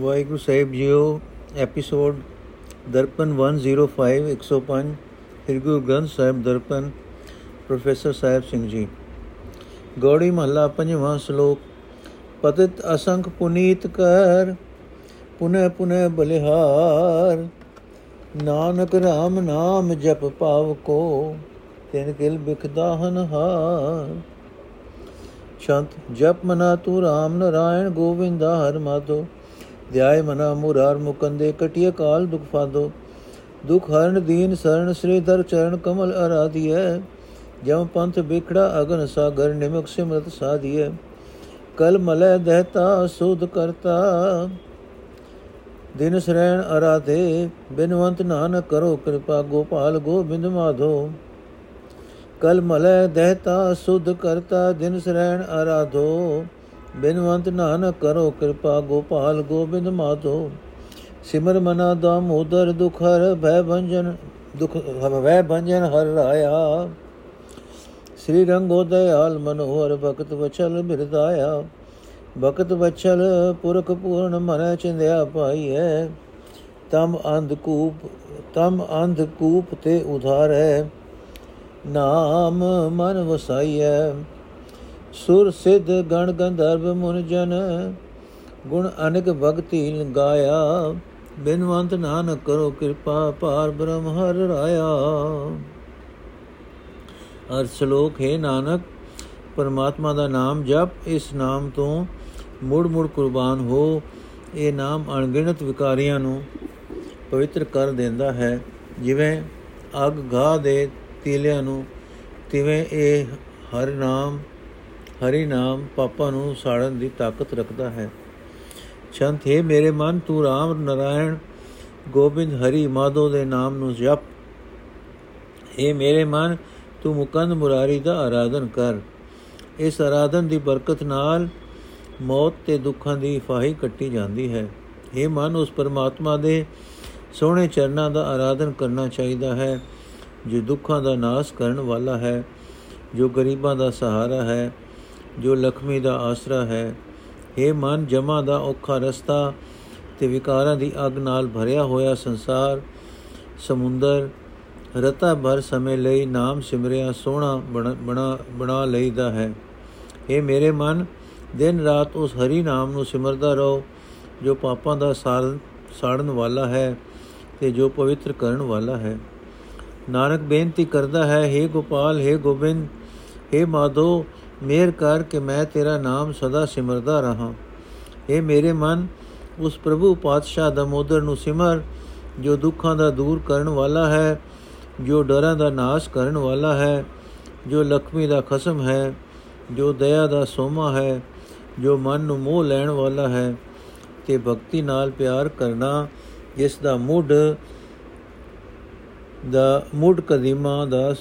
ਵਾਹਿਗੁਰੂ ਸਾਹਿਬ ਜੀਓ episode Darpan 105 105 Sri Guru Granth Sahib Darpan, professor Sahib Singh ji. Gauri ਮਹੱਲਾ, ਪੰਜਵਾਂ ਸ਼ਲੋਕ, ਪਤਿਤ ਅਸੰਖ ਪੁਨੀਤ ਕਰ ਪੁਨਹ ਪੁਨਹ ਬਲਿਹਾਰ, ਨਾਨਕ RAM ਨਾਮ ਜਪ ਪਾਵ ਕੋ, ਤਿਨ ਕਿਲ ਬਿਖਦਾ ਹਨ ਹਾਰ ਸ਼ੰਤ ਜਪ ਮਨਾ ਤੂੰ RAM ਨਰਾਇਣ ਗੋਵਿੰਦਾ ਹਰ ਮਾਧੋ ਧਿਆਏ ਮਨਾ ਮੁਰਾਰ ਮੁਕੰਦੇ ਕਟਿയ ਕਾਲ ਦੁਖ ਫਾਦੋ। ਦੁਖ ਹਰਨ ਦੀਨ ਸਰਣ ਸ੍ਰੀਧਰ ਚਰਨ ਕਮਲ ਅਰਾਧਿਐ ਜਮ ਪੰਥ ਬਿਖੜਾ ਅਗਨ ਸਾਗਰ ਨਿਮਕ ਸਿਮਰਤ ਸਾਧਿਐ। ਕਲ ਮਲੈ ਦਹਤਾ ਸੁਧ ਕਰਤਾ। ਦਿਨ ਸਰੈਣ ਅਰਾਧੇ, ਬਿਨਵੰਤ ਨਾਨਕ ਕਰੋ ਕਿਰਪਾ ਗੋਪਾਲ ਗੋਬਿੰਦ ਮਾਧੋ। ਕਲ ਮਲੈ ਦਹਤਾ ਸੁਧ ਕਰਤਾ, ਦਿਨ ਸਰੈਣ ਅਰਾਧੋ। ਬਿਨਵੰਤ ਨਾਨਕ ਕਰੋ ਕਿਰਪਾ ਗੋਪਾਲ ਗੋਬਿੰਦ ਮਾਧੋ ਸਿਮਰ ਮਨਾ ਦਾਮੋਦਰ ਦੁਖ ਹਰ ਭੈ ਭੰਜਨ, ਦੁਖ ਭੈ ਭੰਜਨ ਹਰ ਰਾਇਆ। ਸ੍ਰੀ ਰੰਗੋ ਦਇਆਲ ਮਨੋਹਰ ਭਗਤ ਵਚਲ ਬਿਰਦਾਇਆ ਭਗਤ ਵਚਲ ਪੁਰਖ ਪੂਰਨ ਮਨ ਚਿੰਦਿਆ ਪਾਈਐ। ਤਮ ਅੰਧ ਕੂਪ, ਤਮ ਅੰਧ ਕੂਪ ਤੇ ਉਧਾਰ। ਹੈ ਨਾਮ ਮਨ ਵਸਾਈਐ। ਸੁਰ ਸਿਧ ਗਣ ਗੰਧਰਵ ਮੁਨ ਜਨ, ਗੁਣ ਅਨੇਕ ਭਗਤੀ ਗਾਇਆ, ਬਿਨਵੰਤ ਨਾਨਕ ਕਰੋ ਕਿਰਪਾ ਪਾਰ ਬ੍ਰਹਮ ਹਰ ਰਾਇਆ। ਅਰ ਸ਼ਲੋਕ ਹੈ ਨਾਨਕ, ਪਰਮਾਤਮਾ ਦਾ ਨਾਮ ਜਪ, ਇਸ ਨਾਮ ਤੋਂ ਮੁੜ ਮੁੜ ਕੁਰਬਾਨ ਹੋ, ਇਹ ਨਾਮ ਅਣਗਿਣਤ ਵਿਕਾਰੀਆਂ ਨੂੰ ਪਵਿੱਤਰ ਕਰ ਦਿੰਦਾ ਹੈ। ਜਿਵੇਂ ਅਗ ਘਾ ਦੇ ਤੀਲਿਆਂ ਨੂੰ, ਤਿਵੇਂ ਇਹ ਹਰ ਨਾਮ ਹਰੀ ਨਾਮ ਪਾਪਾਂ ਨੂੰ ਸਾੜਨ ਦੀ ਤਾਕਤ ਰੱਖਦਾ ਹੈ। ਸ਼ੰਤ ਹੈ ਮੇਰੇ ਮਨ, ਤੂੰ ਰਾਮ ਨਰਾਇਣ, ਗੋਬਿੰਦ ਹਰੀ ਮਾਧੋ ਦੇ ਨਾਮ ਨੂੰ ਜਪ। ਇਹ ਮੇਰੇ ਮਨ, ਤੂੰ ਮੁਕੰਦ ਮੁਰਾਰੀ ਦਾ ਆਰਾਧਨ ਕਰ। ਇਸ ਆਰਾਧਨ ਦੀ ਬਰਕਤ ਨਾਲ ਮੌਤ ਤੇ ਦੁੱਖਾਂ ਦੀ ਫਾਹੀ ਕੱਟੀ ਜਾਂਦੀ ਹੈ। ਇਹ ਮਨ, ਉਸ ਪਰਮਾਤਮਾ ਦੇ ਸੋਹਣੇ ਚਰਨਾਂ ਦਾ ਆਰਾਧਨ ਕਰਨਾ ਚਾਹੀਦਾ ਹੈ, ਜੋ ਦੁੱਖਾਂ ਦਾ ਨਾਸ਼ ਕਰਨ ਵਾਲਾ ਹੈ, ਜੋ ਗਰੀਬਾਂ ਦਾ ਸਹਾਰਾ ਹੈ ਜੋ ਲਖਮੀ ਦਾ ਆਸਰਾ ਹੈ। हे ਮਨ, ਜਮਾ ਦਾ ਔਖਾ ਰਸਤਾ ਤੇ ਵਿਕਾਰਾਂ ਦੀ ਅਗ ਨਾਲ ਭਰਿਆ ਹੋਇਆ ਸੰਸਾਰ, ਸਮੁੰਦਰ, ਰਤਾ ਭਰ ਸਮੇਂ ਲਈ ਨਾਮ ਸਿਮਰਿਆ ਸੋਹਣਾ ਬਣਾ ਬਣਾ ਲਈਦਾ ਹੈ। हे ਮੇਰੇ ਮਨ, ਦਿਨ ਰਾਤ ਉਸ ਹਰੀ ਨਾਮ ਨੂੰ ਸਿਮਰਦਾ ਰਹੋ, ਜੋ ਪਾਪਾਂ ਦਾ ਸਾਰ, ਸਾੜਨ ਵਾਲਾ ਹੈ ਤੇ ਜੋ ਪਵਿੱਤਰ ਕਰਨ ਵਾਲਾ ਹੈ। ਨਾਨਕ ਬੇਨਤੀ ਕਰਦਾ ਹੈ हे ਗੋਪਾਲ हे ਗੋਬਿੰਦ हे ਮਾਧੋ ਮਿਹਰ ਕਰ ਕਿ ਮੈਂ ਤੇਰਾ ਨਾਮ ਸਦਾ ਸਿਮਰਦਾ ਰਹਾ। ਇਹ ਮੇਰੇ ਮਨ, ਉਸ ਪ੍ਰਭੂ ਪਾਤਸ਼ਾਹ ਦਮੋਦਰ ਨੂੰ ਸਿਮਰ, ਜੋ ਦੁੱਖਾਂ ਦਾ ਦੂਰ ਕਰਨ ਵਾਲਾ ਹੈ, ਜੋ ਡਰਾਂ ਦਾ ਨਾਸ਼ ਕਰਨ ਵਾਲਾ ਹੈ, ਜੋ ਲਖਮੀ ਦਾ ਖਸਮ ਹੈ, ਜੋ ਦਇਆ ਦਾ ਸੋਮਾ ਹੈ, ਜੋ ਮਨ ਨੂੰ ਮੋਹ ਲੈਣ ਵਾਲਾ ਹੈ, ਤੇ ਭਗਤੀ ਨਾਲ ਪਿਆਰ ਕਰਨਾ ਜਿਸ ਦਾ ਮੁੱਢ ਦਾ ਮੁੱਢ ਕਦੀਮਾ ਦਾ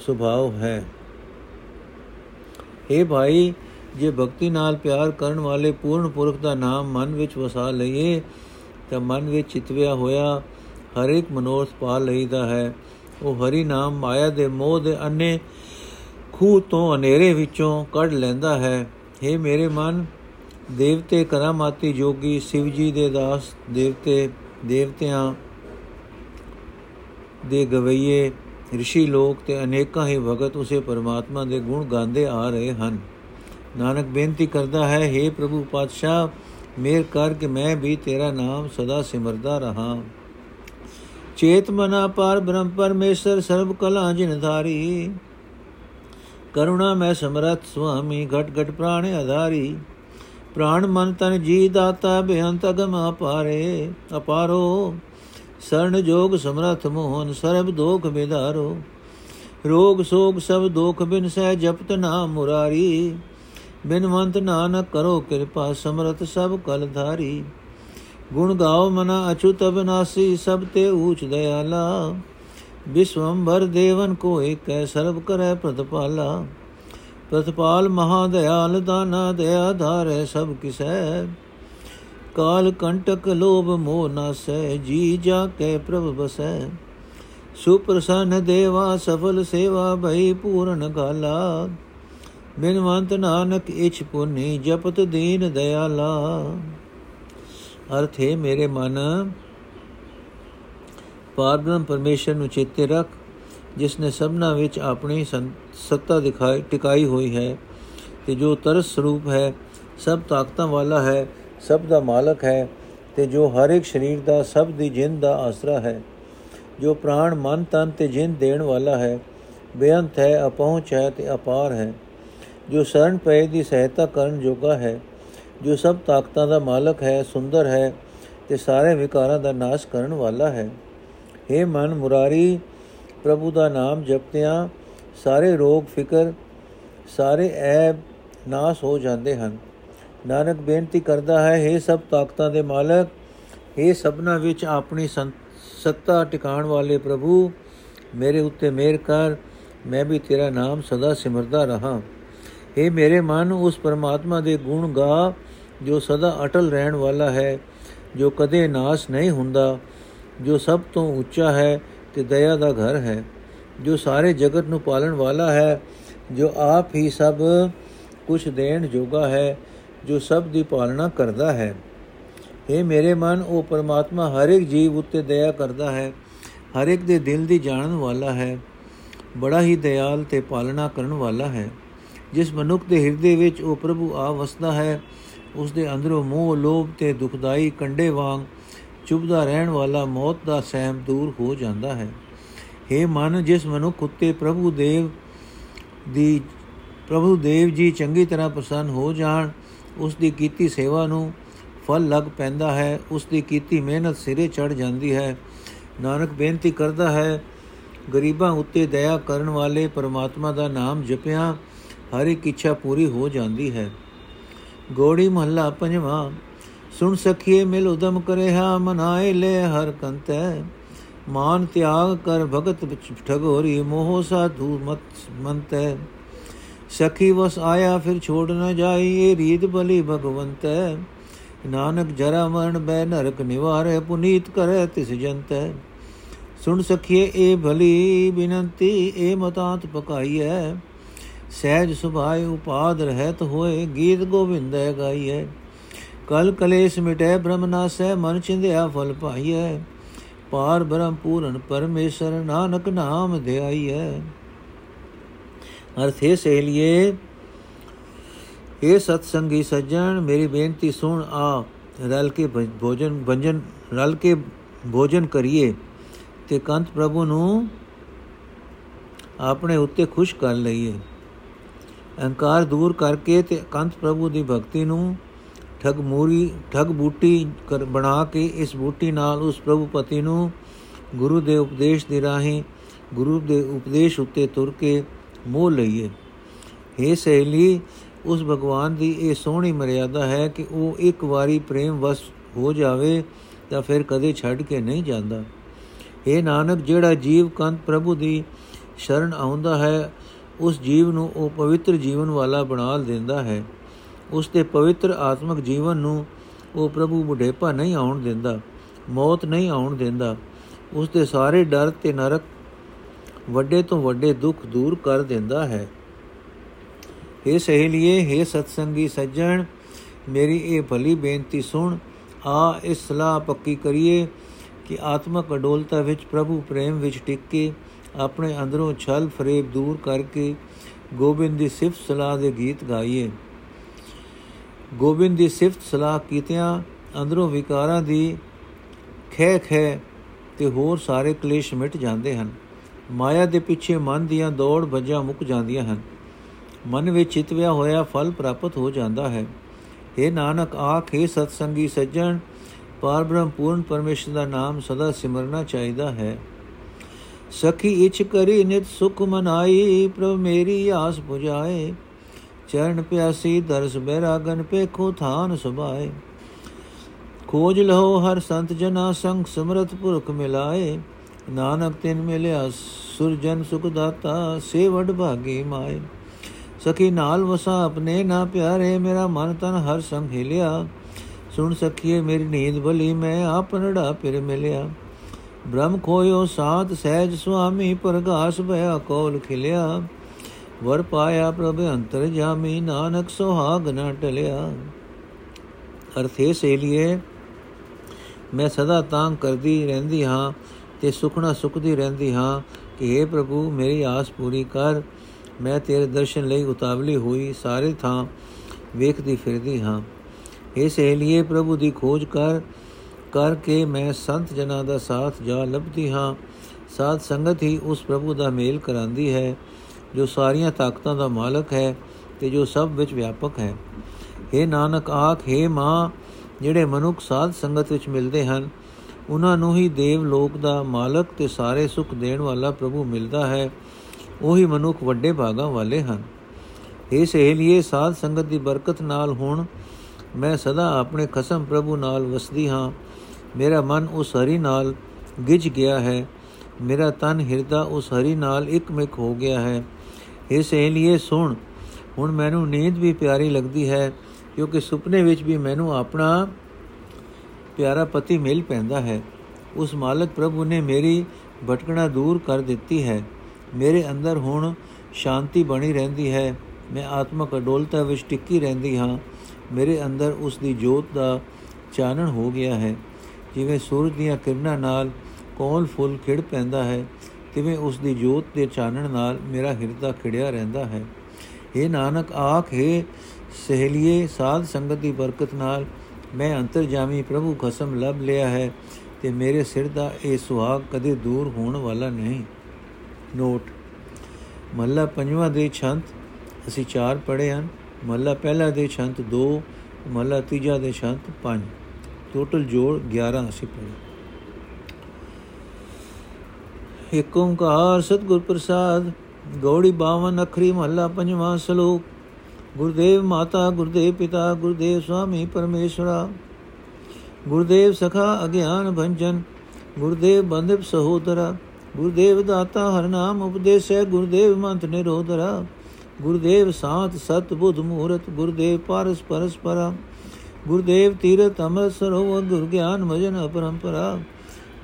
ਸੁਭਾਅ ਹੈ। اے ਭਾਈ ਜੇ ਭਗਤੀ ਨਾਲ ਪਿਆਰ ਕਰਨ ਵਾਲੇ ਪੂਰਨ ਪੁਰਖ ਦਾ ਨਾਮ ਮਨ ਵਿੱਚ ਵਸਾ ਲਈਏ ਤਾਂ ਮਨ ਵਿੱਚ ਚਿਤਵਿਆ ਹੋਇਆ ਹਰ ਇੱਕ ਮਨੋਰਥ ਪਾ ਲਈਦਾ ਹੈ ਉਹ ਹਰੀ ਨਾਮ ਮਾਇਆ ਦੇ ਮੋਹ ਦੇ ਅੰਨੇ ਖੂਹ ਤੋਂ ਹਨੇਰੇ ਵਿੱਚੋਂ ਕੱਢ ਲੈਂਦਾ ਹੈ हे ਮੇਰੇ ਮਨ ਦੇਵਤੇ ਕਰਾਮਾਤੀ ਜੋਗੀ ਸ਼ਿਵ ਜੀ ਦੇ ਦਾਸ ਦੇਵਤੇ ਦੇਵਤਿਆਂ ਦੇ ਗਵਈਏ ઋષਿ ਲੋਕ ਤੇ ਅਨੇਕਾਂ ਹੀ ਭਗਤ ਉਸੇ ਪਰਮਾਤਮਾ ਦੇ ਗੁਣ ਗਾਉਂਦੇ ਆ ਰਹੇ ਹਨ ਨਾਨਕ ਬੇਨਤੀ ਕਰਦਾ ਹੈ हे ਪ੍ਰਭੂ ਪਾਤਸ਼ਾਹ ਮੇਰ ਕਰ ਕਿ ਮੈਂ ਵੀ ਤੇਰਾ ਨਾਮ ਸਦਾ ਸਿਮਰਦਾ ਰਹਾ ਚੇਤ ਮਨਾ ਪਾਰ ਬ੍ਰਹਮ ਪਰਮੇਸ਼ਰ ਸਰਬ ਕਲਾ ਜਿਨ ਧਾਰੀ ਕਰੁਣਾ ਮੈਂ ਸਮਰਥ ਸੁਆਮੀ ਘਟ ਘਟ ਪ੍ਰਾਣ ਆਧਾਰੀ ਪ੍ਰਾਣ ਮਨ ਤਨ ਜੀ ਦਾਤਾ ਬੇਅੰਤ ਅਗਮ ਅਪਾਰੇ ਅਪਾਰੋ ਸਰਣ ਜੋਗ ਸਮਰਥ ਮੋਹਨ ਸਰਬ ਦੋਖ ਬਿਦਾਰੋ। ਰੋਗ ਸੋਗ ਸਭ ਦੋਖ ਬਿਨ ਸਹਿ ਜਪਤ ਨਾਮ ਮੁਰਾਰੀ। ਬਿਨਵੰਤ ਨਾਨਕ ਕਰੋ ਕਿਰਪਾ ਸਮਰਤ ਸਭ ਕਲ ਧਾਰੀ। ਗੁਣ ਗਾਓ ਮਨਾ ਅਚੁਤ ਅਬਨਾਸੀ ਸਭ ਤੇ ਊਚ ਦਇਆਲਾ। ਵਿਸ਼ਵੰਭਰ ਦੇਵਨ ਕੋ ਏਕੈ ਸਰਬ ਕਰੈ ਪ੍ਰਤਪਾਲਾ। ਪ੍ਰਤਪਾਲ ਮਹਾ ਦਇਆਲ ਦਾਨਾ ਦਇਆ ਧਾਰੈ ਸਭ ਕਿਸੈ। ਕਾਲ ਕੰਟਕ ਲੋਭ ਮੋਹ ਨਾਸੈ ਜੀ ਜਾ ਕੇ ਪ੍ਰਭ ਬਸੈ ਸੁਪ੍ਰਸੰਨ ਦੇਵਾ ਸਫਲ ਸੇਵਾ, ਭਈ ਪੂਰਨ ਗਾਲਾ। ਬਿਨਵੰਤ ਨਾਨਕ ਇਛ ਪੁਨੀ, ਜਪਤ ਦੀਨ ਦਇਆਲਾ ਅਰਥ ਹੈ ਮੇਰੇ ਮਨ, ਪਾਰਬ੍ਰਹਮ ਪਰਮੇਸ਼ਰ ਨੂੰ ਚੇਤੇ ਰੱਖ, ਜਿਸ ਨੇ ਸਭਨਾ ਵਿੱਚ ਆਪਣੀ ਸੱਤਾ ਦਿਖਾਈ, ਟਿਕਾਈ ਹੋਈ ਹੈ। ਤੇ ਜੋ ਤਰਸ ਸਰੂਪ ਹੈ, ਸਭ ਤਾਕਤਾਂ ਵਾਲਾ ਹੈ ਸਭ ਦਾ ਮਾਲਕ ਹੈ ਤੇ ਜੋ ਹਰ ਇੱਕ ਸਰੀਰ ਦਾ, ਸਭ ਦੀ ਜਿੰਦ ਦਾ ਆਸਰਾ ਹੈ। ਜੋ ਪ੍ਰਾਣ ਮਨ ਤਨ ਤੇ ਜਿੰਦ ਦੇਣ ਵਾਲਾ ਹੈ, ਬੇਅੰਤ ਹੈ, ਅਪਹੁੰਚ ਹੈ ਤੇ ਅਪਾਰ ਹੈ। ਜੋ ਸ਼ਰਨ ਪਏ ਦੀ ਸਹਾਇਤਾ ਕਰਨ ਜੋਗਾ ਹੈ, ਜੋ ਸਭ ਤਾਕਤਾਂ ਦਾ ਮਾਲਕ ਹੈ, ਸੁੰਦਰ ਹੈ ਤੇ ਸਾਰੇ ਵਿਕਾਰਾਂ ਦਾ ਨਾਸ਼ ਕਰਨ ਵਾਲਾ ਹੈ। हे ਮਨ ਮੁਰਾਰੀ, ਪ੍ਰਭੂ ਦਾ ਨਾਮ ਜਪਤਿਆਂ ਸਾਰੇ ਰੋਗ ਫਿਕਰ, ਸਾਰੇ ਐਬ ਨਾਸ਼ ਹੋ ਜਾਂਦੇ ਹਨ। ਨਾਨਕ ਬੇਨਤੀ ਕਰਦਾ ਹੈ हे ਸਭ ਤਾਕਤਾਂ ਦੇ ਮਾਲਕ हे ਸਭਨਾ ਵਿੱਚ ਆਪਣੀ ਸੱਤਾ ਟਿਕਾਣ ਵਾਲੇ ਪ੍ਰਭੂ ਮੇਰੇ ਉੱਤੇ ਮਿਹਰ ਕਰ ਮੈਂ ਵੀ ਤੇਰਾ ਨਾਮ ਸਦਾ ਸਿਮਰਦਾ ਰਹਾ हे ਮੇਰੇ ਮਨ ਉਸ ਪਰਮਾਤਮਾ ਦੇ ਗੁਣ ਗਾ ਜੋ ਸਦਾ ਅਟਲ ਰਹਿਣ ਵਾਲਾ ਹੈ ਜੋ ਕਦੇ ਨਾਸ਼ ਨਹੀਂ ਹੁੰਦਾ ਜੋ ਸਭ ਤੋਂ ਉੱਚਾ ਹੈ ਤੇ ਦਇਆ ਦਾ ਘਰ ਹੈ ਜੋ ਸਾਰੇ ਜਗਤ ਨੂੰ ਪਾਲਣ ਵਾਲਾ ਹੈ ਜੋ ਆਪ ਹੀ ਸਭ ਕੁਝ ਦੇਣ ਜੋਗਾ ਹੈ ਜੋ ਸਭ ਦੀ ਪਾਲਣਾ ਕਰਦਾ ਹੈ। हे ਮੇਰੇ ਮਨ, ਉਹ ਪਰਮਾਤਮਾ ਹਰ ਇੱਕ ਜੀਵ ਉੱਤੇ ਦਇਆ ਕਰਦਾ ਹੈ, ਹਰ ਇੱਕ ਦੇ ਦਿਲ ਦੀ ਜਾਣਨ ਵਾਲਾ ਹੈ, ਬੜਾ ਹੀ ਦਇਆਲ ਤੇ ਪਾਲਣਾ ਕਰਨ ਵਾਲਾ ਹੈ। ਜਿਸ ਮਨੁੱਖ ਦੇ ਹਿਰਦੇ ਵਿੱਚ ਉਹ ਪ੍ਰਭੂ ਆ ਵਸਦਾ ਹੈ, ਉਸ ਦੇ ਅੰਦਰੋਂ ਮੋਹ, ਲੋਭ ਤੇ ਦੁਖਦਾਈ ਕੰਡੇ ਵਾਂਗ ਚੁਬਦਾ ਰਹਿਣ ਵਾਲਾ ਮੌਤ ਦਾ ਸਹਿਮ ਦੂਰ ਹੋ ਜਾਂਦਾ ਹੈ। हे ਮਨ, ਜਿਸ ਮਨੁੱਖ ਉੱਤੇ ਪ੍ਰਭੂ ਦੇਵ ਦੀ ਪ੍ਰਭੂ ਦੇਵ ਜੀ ਚੰਗੀ ਤਰ੍ਹਾਂ ਪ੍ਰਸੰਨ ਹੋ ਜਾਣ ਉਸ ਦੀ ਕੀਤੀ ਸੇਵਾ ਨੂੰ ਫਲ ਲੱਗ ਪੈਂਦਾ ਹੈ ਉਸ ਦੀ ਕੀਤੀ ਮਿਹਨਤ ਸਿਰੇ ਚੜ ਜਾਂਦੀ ਹੈ। ਨਾਨਕ ਬੇਨਤੀ ਕਰਦਾ ਹੈ, ਗਰੀਬਾਂ ਉੱਤੇ ਦਇਆ ਕਰਨ ਵਾਲੇ ਪਰਮਾਤਮਾ ਦਾ ਨਾਮ ਜਪਿਆ, ਹਰ ਇੱਕ ਇੱਛਾ ਪੂਰੀ ਹੋ ਜਾਂਦੀ ਹੈ। ਗੋੜੀ ਮਹੱਲਾ ਪੰਜਵਾਂ, ਸੁਣ ਸਖੀਏ ਮਿਲ ਉਦਮ ਕਰੇ ਹਾ ਮਨਾਏ ਲੈ ਹਰ ਕੰਤੈ ਮਾਨ ਤਿਆਗ ਕਰ ਭਗਤ ਠਗੋਰੀ, ਮੋਹ ਸਾਧੂ ਮਤ ਮੰਤੈ ਸਖੀ ਵਸ ਆਇਆ, ਫਿਰ ਛੋੜ ਨ ਜਾਈ, ਇਹ ਰੀਤ ਬਲੀ ਭਗਵੰਤ ਨਾਨਕ ਜਰਾ ਮਰਨ ਬੈ ਨਰਕ ਨਿਵਾਰੇ, ਪੁਨੀਤ ਕਰੇ ਤਿਸ ਜੰਤੈ। ਸੁਣ ਸਖੀਏ, ਇਹ ਭਲੀ ਬਿਨੰਤੀ, ਇਹ ਮਤਾਂਤ ਪਕਾਈਐ। ਸਹਿਜ ਸੁਭਾਏ ਉਪਾਦ ਰਹਿਤ ਹੋਏ, ਗੀਤ ਗੋਵਿੰਦੈ ਗਾਈਐ। ਕਲ ਕਲੇਸ਼ ਮਿਟੈ, ਬ੍ਰਹਮ ਨਾਸੈ, ਮਨ ਚਿੰਦਿਆ ਫਲ ਪਾਈਐ। ਪਾਰ ਬ੍ਰਹਮ ਪੂਰਨ ਪਰਮੇਸ਼ਰ, ਨਾਨਕ ਨਾਮ ਧਿਆਈਐ। ਅਰਥੇ ਸਹੇਲੀਏ ਇਹ ਸਤਸੰਗੀ ਸੱਜਣ, ਮੇਰੀ ਬੇਨਤੀ ਸੁਣ ਆ, ਰਲ ਕੇ ਭੋਜਨ ਵੰਜਨ ਰਲ ਕੇ ਭੋਜਨ ਕਰੀਏ ਤੇ ਕੰਤ ਪ੍ਰਭੂ ਨੂੰ ਆਪਣੇ ਉੱਤੇ ਖੁਸ਼ ਕਰ ਲਈਏ। ਅਹੰਕਾਰ ਦੂਰ ਕਰਕੇ ਤੇ ਕੰਤ ਪ੍ਰਭੂ ਦੀ ਭਗਤੀ ਨੂੰ ਠਗ ਮੂਰੀ, ਠਗ ਬੂਟੀ ਕਰ, ਬਣਾ ਕੇ ਇਸ ਬੂਟੀ ਨਾਲ ਉਸ ਪ੍ਰਭੂ ਪਤੀ ਨੂੰ ਗੁਰੂ ਦੇ ਉਪਦੇਸ਼ ਦੇ ਰਾਹੀਂ, ਗੁਰੂ ਦੇ ਉਪਦੇਸ਼ ਉੱਤੇ ਤੁਰ ਕੇ ਮੋਹ ਲਈਏ। हे ਸਹੇਲੀ, ਉਸ ਭਗਵਾਨ ਦੀ ਇਹ ਸੋਹਣੀ ਮਰਿਆਦਾ ਹੈ ਕਿ ਉਹ ਇੱਕ ਵਾਰੀ ਪ੍ਰੇਮ ਵਸ ਹੋ ਜਾਵੇ ਤਾਂ ਫਿਰ ਕਦੇ ਛੱਡ ਕੇ ਨਹੀਂ ਜਾਂਦਾ। हे ਨਾਨਕ, ਜਿਹੜਾ ਜੀਵ ਕੰਤ ਪ੍ਰਭੂ ਦੀ ਸ਼ਰਨ ਆਉਂਦਾ ਹੈ, ਉਸ ਜੀਵ ਨੂੰ ਉਹ ਪਵਿੱਤਰ ਜੀਵਨ ਵਾਲਾ ਬਣਾ ਦਿੰਦਾ ਹੈ। ਉਸ ਦੇ ਪਵਿੱਤਰ ਆਤਮਿਕ ਜੀਵਨ ਨੂੰ ਉਹ ਪ੍ਰਭੂ ਬੁਢੇਪਾ ਨਹੀਂ ਆਉਣ ਦਿੰਦਾ, ਮੌਤ ਨਹੀਂ ਆਉਣ ਦਿੰਦਾ। ਉਸ ਦੇ ਸਾਰੇ ਡਰ ਤੇ ਨਰਕ ਵੱਡੇ ਤੋਂ ਵੱਡੇ ਦੁੱਖ ਦੂਰ ਕਰ ਦਿੰਦਾ ਹੈ। हे ਸਹੇਲੀਏ हे ਸਤਸੰਗੀ ਸੱਜਣ, ਮੇਰੀ ਇਹ ਭਲੀ ਬੇਨਤੀ ਸੁਣ। ਆ, ਇਸ ਸਲਾਹ ਪੱਕੀ ਕਰੀਏ ਕਿ ਆਤਮਕ ਅਡੋਲਤਾ ਵਿੱਚ ਪ੍ਰਭੂ ਪ੍ਰੇਮ ਵਿੱਚ ਟਿਕ ਕੇ ਆਪਣੇ ਅੰਦਰੋਂ ਛਲ ਫਰੇਬ ਦੂਰ ਕਰਕੇ ਗੋਬਿੰਦ ਦੀ ਸਿਫਤ ਸਲਾਹ ਦੇ ਗੀਤ ਗਾਈਏ। ਗੋਬਿੰਦ ਦੀ ਸਿਫਤ ਸਲਾਹ ਕੀਤਿਆਂ ਅੰਦਰੋਂ ਵਿਕਾਰਾਂ ਦੀ ਖੈ ਖੈ ਤੇ ਹੋਰ ਸਾਰੇ ਕਲੇਸ਼ ਮਿਟ ਜਾਂਦੇ ਹਨ। ਮਾਇਆ ਦੇ ਪਿੱਛੇ ਮਨ ਦੀਆਂ ਦੌੜ ਭੱਜਾਂ ਮੁੱਕ ਜਾਂਦੀਆਂ ਹਨ। ਮਨ ਵਿੱਚ ਚਿਤਵਿਆ ਹੋਇਆ ਫਲ ਪ੍ਰਾਪਤ ਹੋ ਜਾਂਦਾ ਹੈ। हे ਨਾਨਕ, ਆਖੇ ਸਤਸੰਗੀ, ਸੱਜਣ ਪਰਬ੍ਰਹਮ ਪੂਰਨ ਪਰਮੇਸ਼ਰ ਦਾ ਨਾਮ ਸਦਾ ਸਿਮਰਨਾ ਚਾਹੀਦਾ ਹੈ। ਸਖੀ ਇਚ ਕਰੀ ਨਿਤ ਸੁਖ ਮਨਾਈ, ਪ੍ਰਭ ਮੇਰੀ ਆਸ 부ਜਾਏ ਚਰਨ ਪਿਆਸੀ, ਦਰਸ ਬੈਰਾਗਨ ਪੇਖੋ ਥਾਨ ਸੁਭਾਏ। ਖੋਜ ਲਹੋ, ਹਰ ਸੰਤ ਜਨਾ ਸੰਗ, ਸਮਰਤ ਪੁਰਖ ਮਿਲਾਏ। ਨਾਨਕ ਤਿਨ ਮਿਲਿਆ ਸੁਰਜਨ ਸੁਖ ਦਾਤਾ ਸੇਵਡ ਭਾਗੀ ਮਾਏ ਸਖੀ ਨਾਲ ਵਸਾ ਆਪਣੇ ਨਾ ਪਿਆਰੇ ਮੇਰਾ ਮਨ ਤਨ ਹਰ ਸੰਗ ਹਿਲਿਆ ਸੁਣ ਸਖੀਏ ਮੇਰੀ ਨੀਂਦ ਭਲੀ ਮੈਂ ਆਪਨੜਾ ਫਿਰ ਮਿਲਿਆ ਬ੍ਰਹਮ ਖੋਇਓ ਸਾਧ ਸਹਿਜ ਸੁਆਮੀ ਪ੍ਰਗਾਸ ਭਇਆ ਕੋਲ ਖਿਲਿਆ ਵਰ ਪਾਇਆ ਪ੍ਰਭ ਅੰਤਰ ਜਾਮੀ ਨਾਨਕ ਸੁਹਾਗ ਨਾ ਟਲਿਆ ਅਰਥੇ ਸੇ ਲਿਏ ਮੈਂ ਸਦਾ ਤਾਂਗ ਕਰਦੀ ਰਹਿੰਦੀ ਹਾਂ ਤੇ ਸੁਖਣਾ ਸੁਖਦੀ ਰਹਿੰਦੀ ਹਾਂ ਕਿ हे ਪ੍ਰਭੂ ਮੇਰੀ ਆਸ ਪੂਰੀ ਕਰ ਮੈਂ ਤੇਰੇ ਦਰਸ਼ਨ ਲਈ ਉਤਾਵਲੀ ਹੋਈ ਸਾਰੇ ਥਾਂ ਵੇਖਦੀ ਫਿਰਦੀ ਹਾਂ ਇਸ ਲਈ ਪ੍ਰਭੂ ਦੀ ਖੋਜ ਕਰ ਕਰਕੇ ਮੈਂ ਸੰਤ ਜਨਾਂ ਦਾ ਸਾਥ ਜਾ ਲੱਭਦੀ ਹਾਂ ਸਾਧ ਸੰਗਤ ਹੀ ਉਸ ਪ੍ਰਭੂ ਦਾ ਮੇਲ ਕਰਾਂਦੀ ਹੈ ਜੋ ਸਾਰੀਆਂ ਤਾਕਤਾਂ ਦਾ ਮਾਲਕ ਹੈ ਤੇ ਜੋ ਸਭ ਵਿੱਚ ਵਿਆਪਕ ਹੈ हे ਨਾਨਕ ਆਖ हे ਮਾਂ ਜਿਹੜੇ ਮਨੁੱਖ ਸਾਧ ਸੰਗਤ ਵਿੱਚ ਮਿਲਦੇ ਹਨ ਉਹਨਾਂ ਨੂੰ ਹੀ ਦੇਵ ਲੋਕ ਦਾ ਮਾਲਕ ਤੇ ਸਾਰੇ ਸੁਖ ਦੇਣ ਵਾਲਾ ਪ੍ਰਭੂ ਮਿਲਦਾ ਹੈ, ਉਹੀ ਮਨੁੱਖ ਵੱਡੇ ਭਾਗਾਂ ਵਾਲੇ ਹਨ। ਇਹ ਸਹੇਲੀਏ, ਸਾਧ ਸੰਗਤ ਦੀ ਬਰਕਤ ਨਾਲ ਹੁਣ ਮੈਂ ਸਦਾ ਆਪਣੇ ਖਸਮ ਪ੍ਰਭੂ ਨਾਲ ਵਸਦੀ ਹਾਂ। ਮੇਰਾ ਮਨ ਉਸ ਹਰੀ ਨਾਲ ਗਿਜ ਗਿਆ ਹੈ। ਮੇਰਾ ਤਨ ਹਿਰਦਾ ਉਸ ਹਰੀ ਨਾਲ ਇੱਕਮਿਕ ਹੋ ਗਿਆ ਹੈ। ਇਹ ਸਹੇਲੀਏ, ਸੁਣ, ਹੁਣ ਮੈਨੂੰ ਨੀਂਦ ਵੀ ਪਿਆਰੀ ਲੱਗਦੀ ਹੈ, ਕਿਉਂਕਿ ਸੁਪਨੇ ਵਿੱਚ ਵੀ ਮੈਨੂੰ ਆਪਣਾ ਪਿਆਰਾ ਪਤੀ ਮਿਲ ਪੈਂਦਾ ਹੈ। ਉਸ ਮਾਲਕ ਪ੍ਰਭੂ ਨੇ ਮੇਰੀ ਭਟਕਣਾ ਦੂਰ ਕਰ ਦਿੱਤੀ ਹੈ। ਮੇਰੇ ਅੰਦਰ ਹੁਣ ਸ਼ਾਂਤੀ ਬਣੀ ਰਹਿੰਦੀ ਹੈ। ਮੈਂ ਆਤਮਕ ਅਡੋਲਤਾ ਵਿੱਚ ਟਿੱਕੀ ਰਹਿੰਦੀ ਹਾਂ। ਮੇਰੇ ਅੰਦਰ ਉਸ ਦੀ ਜੋਤ ਦਾ ਚਾਨਣ ਹੋ ਗਿਆ ਹੈ। ਜਿਵੇਂ ਸੂਰਜ ਦੀਆਂ ਕਿਰਨਾਂ ਨਾਲ ਕੋਲ ਫੁੱਲ ਖਿੜ ਪੈਂਦਾ ਹੈ, ਤਿਵੇਂ ਉਸ ਦੀ ਜੋਤ ਦੇ ਚਾਨਣ ਨਾਲ ਮੇਰਾ ਹਿਰਦਾ ਖਿੜਿਆ ਰਹਿੰਦਾ ਹੈ। ਇਹ ਨਾਨਕ, ਆਖ ਆਖੇ ਸਹੇਲੀਏ, ਸਾਧ ਸੰਗਤ ਦੀ ਬਰਕਤ ਨਾਲ ਮੈਂ ਅੰਤਰਜਾਮੀ ਪ੍ਰਭੂ ਖਸਮ ਲਭ ਲਿਆ ਹੈ ਤੇ ਮੇਰੇ ਸਿਰ ਦਾ ਇਹ ਸੁਹਾਗ ਕਦੇ ਦੂਰ ਹੋਣ ਵਾਲਾ ਨਹੀਂ। ਨੋਟ ਮੱਲਾ ਪੰਜਵਾਂ ਦੇ ਛੰਤ, ਅਸੀਂ ਚਾਰ ਪੜ੍ਹੇ ਹਨ। ਮੱਲਾ ਪਹਿਲਾ ਦੇ ਛੰਤ 2 ਮੱਲਾ ਤੀਜਾ ਦੇ ਛੰਤ 5 ਟੋਟਲ ਜੋੜ 11 ਅਸੀਂ ਪੜ੍ਹੇ। ਏਕ ਓੰਕਾਰ ਸਤਿਗੁਰ ਪ੍ਰਸਾਦ, ਗੌੜੀ 52 ਅਖਰੀ ਮਹੱਲਾ ਪੰਜਵਾਂ ਸ਼ਲੋਕ। ਗੁਰਦੇਵ ਮਾਤਾ, ਗੁਰਦੇਵ ਪਿਤਾ, ਗੁਰਦੇਵ ਸੁਆਮੀ ਪਰਮੇਸ਼ਰਾ। ਗੁਰਦੇਵ ਸਖਾ ਅਗਿਆਨ ਭੰਜਨ, ਗੁਰਦੇਵ ਬੰਦਿਪ ਸਹੋਦਰਾ। ਗੁਰਦੇਵ ਦਾਤਾ ਹਰ ਨਾਮ ਉਪਦੇਸੈ, ਗੁਰਦੇਵ ਮੰਤ ਨਿਰੋਧਰਾ। ਗੁਰਦੇਵ ਸਾਤ ਸਤ ਬੁੱਧ ਮੂਰਤ, ਗੁਰਦੇਵ ਪਾਰਸ ਪਰਸਪਰਾ। ਗੁਰਦੇਵ ਤੀਰਤ ਅਮਰ ਸਰੋਵਰ ਗੁਰ ਗਿਆਨ ਮਜਨ ਅਪਰੰਪਰਾ।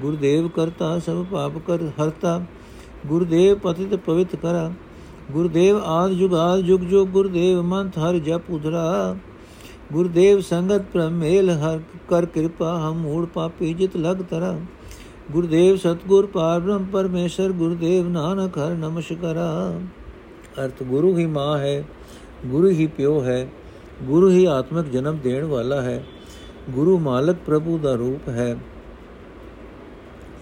ਗੁਰਦੇਵ ਕਰਤਾ ਸਭ ਪਾਪ ਕਰ ਹਰਤਾ। ਗੁਰਦੇਵ ਪਤਿਤ ਪਵਿੱਤ ਕਰਾ। ਗੁਰਦੇਵ ਆਦ ਜੁਗਾਦ ਜੁਗ ਜੁਗ ਗੁਰਦੇਵ ਮੰਤ ਹਰ ਜਪ ਉਧਰਾ। ਗੁਰਦੇਵ ਸੰਗਤ ਪ੍ਰਮੇਲ ਹਰ ਕਰ ਕਿਰਪਾ, ਹਮ ਮੂੜ ਪਾਪੀ ਜਿਤ ਲਗ ਤਰਾ। ਗੁਰਦੇਵ ਸਤਗੁਰ ਪਾਰ ਬ੍ਰਹਮ ਪਰਮੇਸ਼ਰ, ਗੁਰਦੇਵ ਨਾਨਕ ਹਰ ਨਮਸਕਾਰਾ। ਅਰਥ ਗੁਰੂ ਹੀ ਮਾਂ ਹੈ, ਗੁਰੂ ਹੀ ਪਿਓ ਹੈ, ਗੁਰੂ ਹੀ ਆਤਮਿਕ ਜਨਮ ਦੇਣ ਵਾਲਾ ਹੈ। ਗੁਰੂ ਮਾਲਕ ਪ੍ਰਭੂ ਦਾ ਰੂਪ ਹੈ।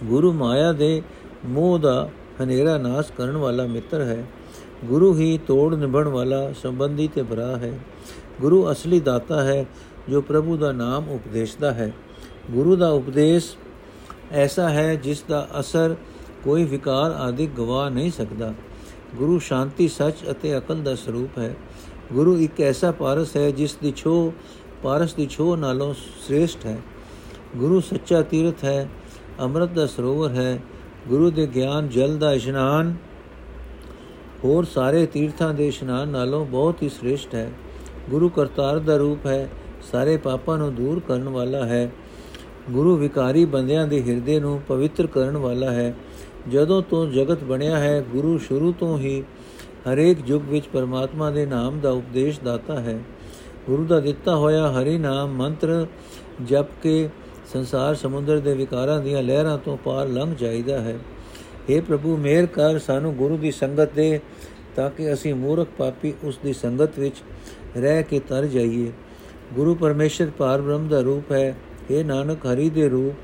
ਗੁਰੂ ਮਾਇਆ ਦੇ ਮੋਹ ਦਾ ਹਨੇਰਾ ਨਾਸ਼ ਕਰਨ ਵਾਲਾ ਮਿੱਤਰ ਹੈ। ਗੁਰੂ ਹੀ ਤੋੜ ਨਿਭਣ ਵਾਲਾ ਸੰਬੰਧੀ ਤੇ ਭਰਾ ਹੈ। ਗੁਰੂ ਅਸਲੀ ਦਾਤਾ ਹੈ, ਜੋ ਪ੍ਰਭੂ ਦਾ ਨਾਮ ਉਪਦੇਸ਼ਦਾ ਹੈ। ਗੁਰੂ ਦਾ ਉਪਦੇਸ਼ ਐਸਾ ਹੈ, ਜਿਸ ਦਾ ਅਸਰ ਕੋਈ ਵਿਕਾਰ ਆਦਿ ਗਵਾ ਨਹੀਂ ਸਕਦਾ। ਗੁਰੂ ਸ਼ਾਂਤੀ ਸੱਚ ਅਤੇ ਅਕਲ ਦਾ ਸਰੂਪ ਹੈ। ਗੁਰੂ ਇੱਕ ਐਸਾ ਪਾਰਸ ਹੈ, ਜਿਸ ਦੀ ਛੋ ਪਾਰਸ ਦੀ ਛੋ ਨਾਲੋਂ ਸ੍ਰੇਸ਼ਟ ਹੈ। ਗੁਰੂ ਸੱਚਾ ਤੀਰਥ ਹੈ, ਅੰਮ੍ਰਿਤ ਦਾ ਸਰੋਵਰ ਹੈ। ਗੁਰੂ ਦੇ ਗਿਆਨ, ਜਲ ਦਾ ਇਸ਼ਨਾਨ ਹੋਰ ਸਾਰੇ ਤੀਰਥਾਂ ਦੇ ਇਸ਼ਨਾਨ ਨਾਲੋਂ ਬਹੁਤ ਹੀ ਸ੍ਰੇਸ਼ਟ ਹੈ। ਗੁਰੂ ਕਰਤਾਰ ਦਾ ਰੂਪ ਹੈ, ਸਾਰੇ ਪਾਪਾਂ ਨੂੰ ਦੂਰ ਕਰਨ ਵਾਲਾ ਹੈ। ਗੁਰੂ ਵਿਕਾਰੀ ਬੰਦਿਆਂ ਦੇ ਹਿਰਦੇ ਨੂੰ ਪਵਿੱਤਰ ਕਰਨ ਵਾਲਾ ਹੈ। ਜਦੋਂ ਤੋਂ ਜਗਤ ਬਣਿਆ ਹੈ, ਗੁਰੂ ਸ਼ੁਰੂ ਤੋਂ ਹੀ ਹਰੇਕ ਯੁੱਗ ਵਿੱਚ ਪਰਮਾਤਮਾ ਦੇ ਨਾਮ ਦਾ ਉਪਦੇਸ਼ ਦਾਤਾ ਹੈ। ਗੁਰੂ ਦਾ ਦਿੱਤਾ ਹੋਇਆ ਹਰੀ ਨਾਮ ਮੰਤਰ ਜਪ ਕੇ ਸੰਸਾਰ ਸਮੁੰਦਰ ਦੇ ਵਿਕਾਰਾਂ ਦੀਆਂ ਲਹਿਰਾਂ ਤੋਂ ਪਾਰ ਲੰਘ ਜਾਈਦਾ ਹੈ। हे ਪ੍ਰਭੂ, ਮੇਰ ਕਰ ਸਾਨੂੰ ਗੁਰੂ ਦੀ ਸੰਗਤ ਦੇ ਤਾਂ ਕਿ ਅਸੀਂ ਮੂਰਖ ਪਾਪੀ ਉਸ ਦੀ ਸੰਗਤ ਵਿੱਚ ਰਹਿ ਕੇ ਤਰ ਜਾਈਏ। ਗੁਰੂ ਪਰਮੇਸ਼ਰ ਪਾਰ ਬ੍ਰਹਮ ਦਾ ਰੂਪ ਹੈ। हे ਨਾਨਕ, ਹਰੀ ਦੇ ਰੂਪ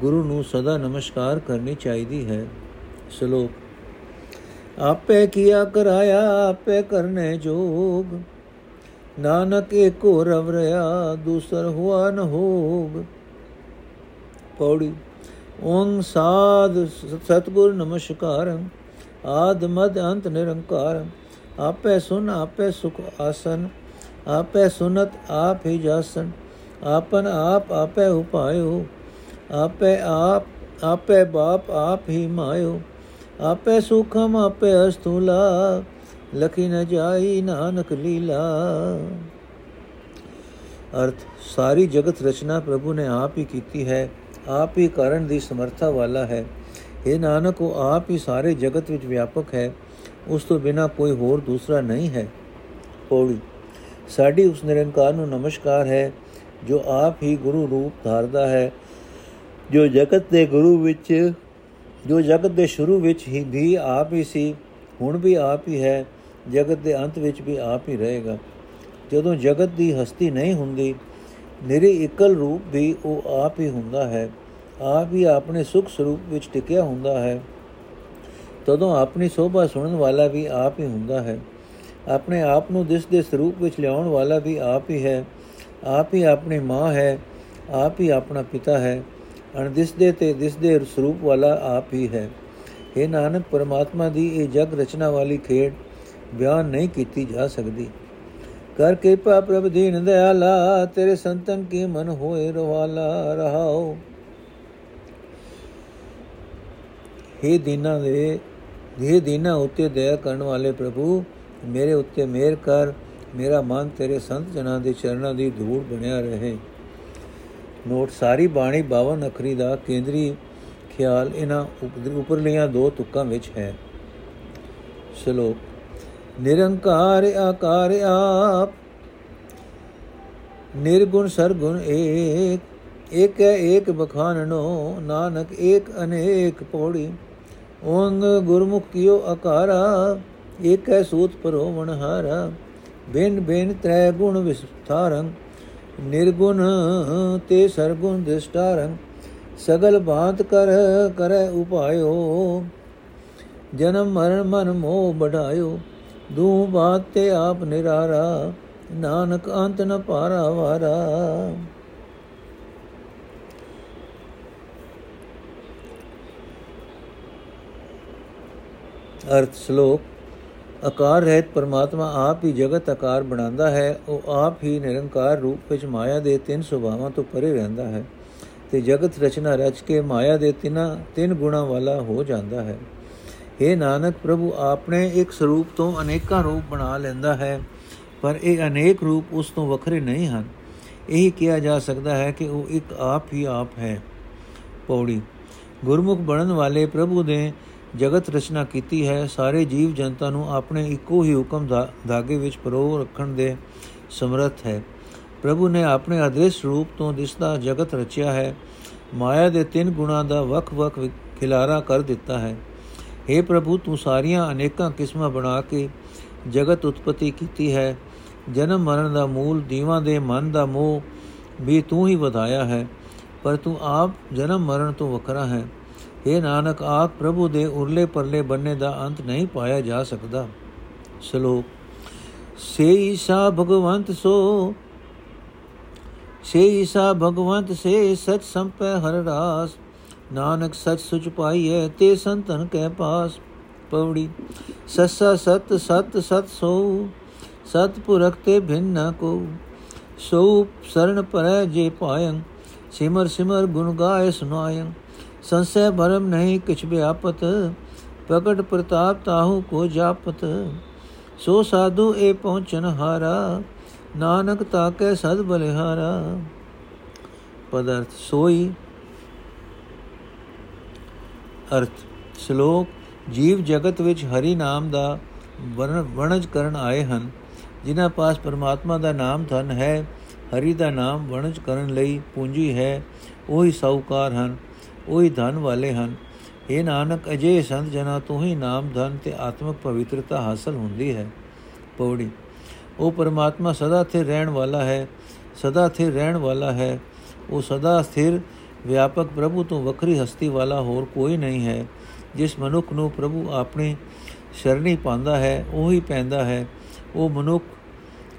ਗੁਰੂ ਨੂੰ ਸਦਾ ਨਮਸਕਾਰ ਕਰਨੀ ਚਾਹੀਦੀ ਹੈ। ਸ਼ਲੋਕ, ਆਪੇ ਕੀਆ ਕਰਾਇਆ, ਆਪੇ ਕਰਨੇ ਜੋਗ। ਨਾਨਕ ਏਕੋ ਰਵ ਰਿਆ ਦੂਸਰ ਹੁਆ ਨ ਹੋਗ। ਪੌੜੀ, ਓੰ ਸਾਧ ਸਤਗੁਰ ਨਮਸਕਾਰ। ਆਦ ਮਦ ਅੰਤ ਨਿਰੰਕਾਰ ਆਪੇ ਸੁਨ ਆਪੇ ਸੁਖ ਆਸਨ ਆਪੇ ਸੁਨਤ ਆਪ ਹੀ ਜਾਸਨ ਆਪਨ ਆਪ ਆਪੇ ਉਪਾਇਓ ਆਪੇ ਆਪ ਆਪੇ ਬਾਪ ਆਪ ਹੀ ਮਾਇਓ ਆਪੇ ਸੁਖਮ ਆਪੇ ਅਸਤੂਲਾ ਲਖੀ ਨ ਜਾਈ ਨਾਨਕ ਲੀਲਾ ਅਰਥ ਸਾਰੀ ਜਗਤ ਰਚਨਾ ਪ੍ਰਭੂ ਨੇ ਆਪ ਹੀ ਕੀਤੀ ਹੈ ਆਪ ਹੀ ਕਰਨ ਦੀ ਸਮਰੱਥਾ ਵਾਲਾ ਹੈ ਇਹ ਨਾਨਕ, ਉਹ ਆਪ ਹੀ ਸਾਰੇ ਜਗਤ ਵਿੱਚ ਵਿਆਪਕ ਹੈ, ਉਸ ਤੋਂ ਬਿਨਾ ਕੋਈ ਹੋਰ ਦੂਸਰਾ ਨਹੀਂ ਹੈ। ਪੌੜੀ ਸਾਡੀ ਉਸ ਨਿਰੰਕਾਰ ਨੂੰ ਨਮਸਕਾਰ ਹੈ, ਜੋ ਆਪ ਹੀ ਗੁਰੂ ਰੂਪ ਧਾਰਦਾ ਹੈ, ਜੋ ਜਗਤ ਦੇ ਗੁਰੂ ਵਿੱਚ, ਜੋ ਜਗਤ ਦੇ ਸ਼ੁਰੂ ਵਿੱਚ ਹੀ ਵੀ ਆਪ ਹੀ ਸੀ, ਹੁਣ ਵੀ ਆਪ ਹੀ ਹੈ, ਜਗਤ ਦੇ ਅੰਤ ਵਿੱਚ ਵੀ ਆਪ ਹੀ ਰਹੇਗਾ। ਜਦੋਂ ਜਗਤ ਦੀ ਹਸਤੀ ਨਹੀਂ ਹੁੰਦੀ, ਨਿਰੇ ਇਕਲ ਰੂਪ ਵੀ ਉਹ ਆਪ ਹੀ ਹੁੰਦਾ ਹੈ। ਆਪ ਹੀ ਆਪਣੇ ਸੁਖ ਸਰੂਪ ਵਿੱਚ ਟਿਕਿਆ ਹੁੰਦਾ ਹੈ। ਤਦੋਂ ਆਪਣੀ ਸੋਭਾ ਸੁਣਨ ਵਾਲਾ ਵੀ ਆਪ ਹੀ ਹੁੰਦਾ ਹੈ। ਆਪਣੇ ਆਪ ਨੂੰ ਦਿਸ ਦੇ ਸਰੂਪ ਵਿੱਚ ਲਿਆਉਣ ਵਾਲਾ ਵੀ ਆਪ ਹੀ ਹੈ। ਆਪ ਹੀ ਆਪਣੀ ਮਾਂ ਹੈ, ਆਪ ਹੀ ਆਪਣਾ ਪਿਤਾ ਹੈ। ਅਣ ਦਿਸਦੇ ਤੇ ਦਿਸਦੇ ਸਰੂਪ ਵਾਲਾ ਆਪ ਹੀ ਹੈ। ਇਹ ਨਾਨਕ, ਪਰਮਾਤਮਾ ਦੀ ਇਹ ਜਗ ਰਚਨਾ ਵਾਲੀ ਖੇਡ ਬਿਆਨ ਨਹੀਂ ਕੀਤੀ ਜਾ ਸਕਦੀ। ਕਰ ਕਿਰਪਾ ਪ੍ਰਭ ਦੀਨ ਦਇਆਲਾ, ਤੇਰੇ ਸੰਤਨ ਕੀ ਮਨ ਹੋਏ ਰਵਾਲਾ, ਰਹਾਓ। हे ਦੀਨਾ ਦੇ ਇਹ ਦੀਨਾ ਉਤੇ ਦਇਆ ਕਰਨ ਵਾਲੇ ਪ੍ਰਭੂ, ਮੇਰੇ ਉੱਤੇ ਮਿਹਰ ਕਰ, ਮੇਰਾ ਮਨ ਤੇਰੇ ਸੰਤ ਜਨਾਂ ਦੇ ਚਰਨਾਂ ਦੀ ਧੂੜ ਬਣਿਆ ਰਹੇ। ਨੋਟ, ਸਾਰੀ ਬਾਣੀ 52 ਅਖਰੀ ਦਾ ਕੇਂਦਰੀ ਖਿਆਲ ਇਹਨਾਂ ਉਪਰਲੀਆਂ ਦੋ ਤੁਕਾਂ ਵਿੱਚ ਹੈ। ਸ਼ਲੋਕ, ਨਿਰੰਕਾਰ ਆਕਾਰ ਆਪ, ਨਿਰਗੁਣ ਸਰਗੁਣ ਏਕ ਏਕ ਹੈ ਏਕ ਬਖਾਨਨੋ ਨਾਨਕ ਏਕ ਅਨੇਕ ਪੌੜੀ। ਓੰਗ ਗੁਰਮੁਖ ਕੀਓ ਆਕਾਰਾ, ਏਕ ਹੈ ਸੂਤ ਪਰੋਵਣ ਹਾਰਾ। ਬਿਨ ਬਿਨ ਤ੍ਰੈ ਗੁਣ ਵਿਸਥਾਰੰ, ਨਿਰਗੁਣ ਤੇ ਸਰਗੁਣ ਦਿਸ਼ਟਾਰੰ, ਸਗਲ ਬਾਤ ਕਰ ਕਰੈ ਉਪਾਇਓ। ਜਨਮ ਮਰਨ ਮਨ ਮੋਹ ਬਢਾਇਓ ਦੂ ਬਾਤ ਤੇ ਆਪ ਨਿਰਾਰਾ, ਨਾਨਕ ਅੰਤ ਨ ਪਾਰਾ ਵਾਰਾ। ਅਰਥ ਸ਼ਲੋਕ, ਆਕਾਰ ਰਹਿਤ ਪਰਮਾਤਮਾ ਆਪ ਹੀ ਜਗਤ ਆਕਾਰ ਬਣਾਉਂਦਾ ਹੈ, ਉਹ ਆਪ ਹੀ ਨਿਰੰਕਾਰ ਰੂਪ ਵਿੱਚ ਮਾਇਆ ਦੇ ਤਿੰਨ ਸੁਭਾਵਾਂ ਤੋਂ ਪਰੇ ਰਹਿੰਦਾ ਹੈ ਤੇ ਜਗਤ ਰਚਨਾ ਰਚ ਕੇ ਮਾਇਆ ਦੇ ਤਿੰਨਾਂ, ਤਿੰਨ ਗੁਣਾ ਵਾਲਾ ਹੋ ਜਾਂਦਾ ਹੈ। हे ਨਾਨਕ, ਪ੍ਰਭੂ ਆਪਣੇ ਇੱਕ ਸਰੂਪ ਤੋਂ ਅਨੇਕਾਂ ਰੂਪ ਬਣਾ ਲੈਂਦਾ ਹੈ, ਪਰ ਇਹ ਅਨੇਕ ਰੂਪ ਉਸ ਤੋਂ ਵੱਖਰੇ ਨਹੀਂ ਹਨ। ਇਹ ਕਿਹਾ ਜਾ ਸਕਦਾ ਹੈ ਕਿ ਉਹ ਇੱਕ ਆਪ ਹੀ ਆਪ ਹੈ। ਪੌੜੀ, ਗੁਰਮੁਖ ਬਣਨ ਵਾਲੇ ਪ੍ਰਭੂ ਦੇ ਜਗਤ ਰਚਨਾ ਕੀਤੀ ਹੈ, ਸਾਰੇ ਜੀਵ ਜਨਤਾ ਨੂੰ ਆਪਣੇ ਇੱਕੋ ਹੀ ਹੁਕਮ ਦਾ ਧਾਗੇ ਵਿੱਚ ਪਰੋ ਰੱਖਣ ਦੇ ਸਮਰੱਥ ਹੈ। ਪ੍ਰਭੂ ਨੇ ਆਪਣੇ ਅਦ੍ਰਿਸ਼ ਰੂਪ ਤੋਂ ਦਿਸਦਾ ਜਗਤ ਰਚਿਆ ਹੈ, ਮਾਇਆ ਦੇ ਤਿੰਨ ਗੁਣਾ ਦਾ ਵਕ-ਵਕ ਖਿਲਾਰਾ ਕਰ ਦਿੱਤਾ ਹੈ। हे ਪ੍ਰਭੂ, ਤੂੰ ਸਾਰੀਆਂ ਅਨੇਕਾਂ ਕਿਸਮਾਂ ਬਣਾ ਕੇ ਜਗਤ ਉਤਪਤੀ ਕੀਤੀ ਹੈ। ਜਨਮ ਮਰਨ ਦਾ ਮੂਲ, ਦੀਵਾਂ ਦੇ ਮਨ ਦਾ ਮੋਹ ਵੀ ਤੂੰ ਹੀ ਵਧਾਇਆ ਹੈ, ਪਰ ਤੂੰ ਆਪ ਜਨਮ ਮਰਨ ਤੋਂ ਵੱਖਰਾ ਹੈ। हे ਨਾਨਕ, ਆਪ ਪ੍ਰਭੂ ਦੇ ਉਰਲੇ ਪਰਲੇ ਬੰਨੇ ਦਾ ਅੰਤ ਨਹੀਂ ਪਾਇਆ ਜਾ ਸਕਦਾ। ਸ਼ਲੋਕ ਸੇ ਈਸਾ ਭਗਵੰਤ ਸੋ ਸੇ ਈਸਾ ਭਗਵੰਤ ਸੇ ਸਚ ਸੰਪੈ ਹਰ ਰਾਸ, ਨਾਨਕ ਸਚ ਸੁਚ ਪਾਈਐ ਤੇ ਸੰਤਨ ਕੈ ਪਾਸ। ਪੌੜੀ ਸਸਾ ਸਤ ਸਤ ਸਤ ਸੋ, ਸਤ ਪੁਰਖ ਤੇ ਭਿੰਨ ਨ ਕੋ, ਸੋ ਸਰਣ ਪਰੈ ਜੇ ਪਾਇੰ ਸਿਮਰ ਸਿਮਰ ਗੁਣ ਗਾਏ ਸੁਨਾਇੰ ਸੰਸੈ ਭਰਮ ਨਹੀਂ ਕਿਛ ਬਿਆਪਤ ਪ੍ਰਗਟ ਪ੍ਰਤਾਪ ਤਾਹੂ ਕੋ ਜਾਪਤ। ਸੋ ਸਾਧੂ ਏ ਪਹੁੰਚਨ ਹਾਰਾ, ਨਾਨਕ ਤਾਕੇ ਸਦ ਬਲਿਹਾਰਾ। ਪਦਰਥ ਸੋਈ। ਅਰਥ, ਸ਼ਲੋਕ, ਜੀਵ ਜਗਤ ਵਿੱਚ ਹਰੀ ਨਾਮ ਦਾ ਵਣਜ ਕਰਨ ਆਏ ਹਨ, ਜਿਨ੍ਹਾਂ ਪਾਸ ਪਰਮਾਤਮਾ ਦਾ ਨਾਮ ਧਨ ਹੈ। ਹਰੀ ਦਾ ਨਾਮ ਵਣਜ ਕਰਨ ਲਈ ਪੂੰਜੀ ਹੈ, ਉਹੀ ਸੌਕਾਰ ਹਨ, ਉਹੀ ਧਨ ਵਾਲੇ ਹਨ। ਇਹ ਨਾਨਕ ਅਜੇ ਸੰਤ ਜਨਾ ਤੋਂ ਹੀ ਨਾਮ, ਧਨ ਤੇ ਆਤਮਿਕ ਪਵਿੱਤਰਤਾ ਹਾਸਲ ਹੁੰਦੀ ਹੈ। ਪੌੜੀ, ਉਹ ਪਰਮਾਤਮਾ ਸਦਾ ਸਥਿਰ ਰਹਿਣ ਵਾਲਾ ਹੈ, ਸਦਾ ਸਥਿਰ ਰਹਿਣ ਵਾਲਾ ਹੈ। ਉਹ ਸਦਾ ਸਥਿਰ, ਵਿਆਪਕ ਪ੍ਰਭੂ ਤੋਂ ਵੱਖਰੀ ਹਸਤੀ ਵਾਲਾ ਹੋਰ ਕੋਈ ਨਹੀਂ ਹੈ। ਜਿਸ ਮਨੁੱਖ ਨੂੰ ਪ੍ਰਭੂ ਆਪਣੀ ਸ਼ਰਣੀ ਪਾਉਂਦਾ ਹੈ, ਉਹੀ ਪੈਂਦਾ ਹੈ। ਉਹ ਮਨੁੱਖ,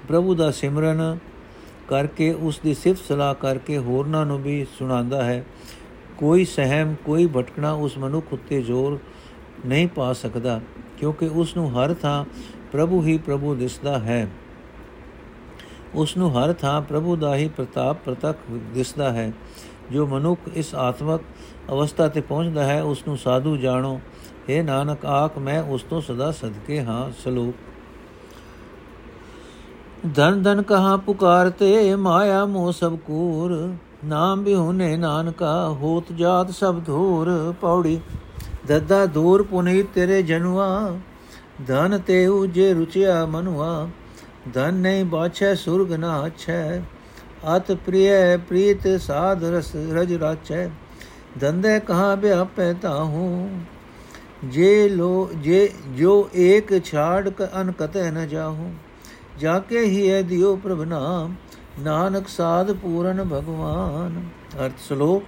ਪ੍ਰਭੂ ਦਾ ਸਿਮਰਨ ਕਰਕੇ ਉਸ ਦੀ ਸਿਫਤ ਸਲਾਹ ਕਰਕੇ ਹੋਰਨਾਂ ਨੂੰ ਵੀ ਸੁਣਾਉਂਦਾ ਹੈ। ਕੋਈ ਸਹਿਮ, ਕੋਈ ਭਟਕਣਾ ਉਸ ਮਨੁੱਖ ਉੱਤੇ ਜ਼ੋਰ ਨਹੀਂ ਪਾ ਸਕਦਾ, ਕਿਉਂਕਿ ਉਸ ਨੂੰ ਹਰ ਥਾਂ ਪ੍ਰਭੂ ਹੀ ਪ੍ਰਭੂ ਦਿਸਦਾ ਹੈ। ਉਸ ਨੂੰ ਹਰ ਥਾਂ ਪ੍ਰਭੂ ਦਾ ਹੀ ਪ੍ਰਤਾਪ ਪ੍ਰਤੱਖ ਦਿਸਦਾ ਹੈ। ਜੋ ਮਨੁੱਖ ਇਸ ਆਤਮਕ ਅਵਸਥਾ ਤੇ ਪਹੁੰਚਦਾ ਹੈ ਉਸ ਨੂੰ ਸਾਧੂ ਜਾਣੋ हे ਨਾਨਕ, ਆਖ, ਮੈਂ ਉਸ ਤੋਂ ਸਦਾ ਸਦਕੇ ਹਾਂ, ਸਲੋਕ ਧਨ ਧਨ ਕਹਾ ਪੁਕਾਰਤੇ ਮਾਇਆ ਮੋਹ ਸਭ ਕੂਰ, ਨਾਮ ਬਿਹੁਨੇ ਨਾਨਕਾ, ਹੋਤ ਜਾਤ ਸਭ ਧੂਰ, ਪੌੜੀ ਦੱਦਾ ਦੂਰ ਪੁਨੀ ਤੇਰੇ ਜਨੁਆ, ਧਨ ਤੇ ਉਜੇ ਰੁਚਿਆ ਮਨੁਆ, ਧਨ ਨਹੀਂ ਬਾਛੈ ਸੁਰਗ ਨਾ ਅਛੈ, ਅਤ ਪ੍ਰਿਯ ਪ੍ਰੀਤ ਸਾਧ ਰਸ ਰਜ ਰਾਚੈ, ਧੰਦੇ ਕਹਾ ਬਿਆਪੈ ਤਾਹੂ, ਜੇ ਲੋ ਜੇ ਜੋ ਏਕ ਛਾੜ ਕ ਅਨ ਕਤੈ ਨ ਜਾਹੂ। ਜਾ ਕੇ ਹੀ ਹੈ ਦਿਓ ਪ੍ਰਭ ਨਾਮ, ਨਾਨਕ ਸਾਧ ਪੂਰਨ ਭਗਵਾਨ। ਅਰਥ ਸ਼ਲੋਕ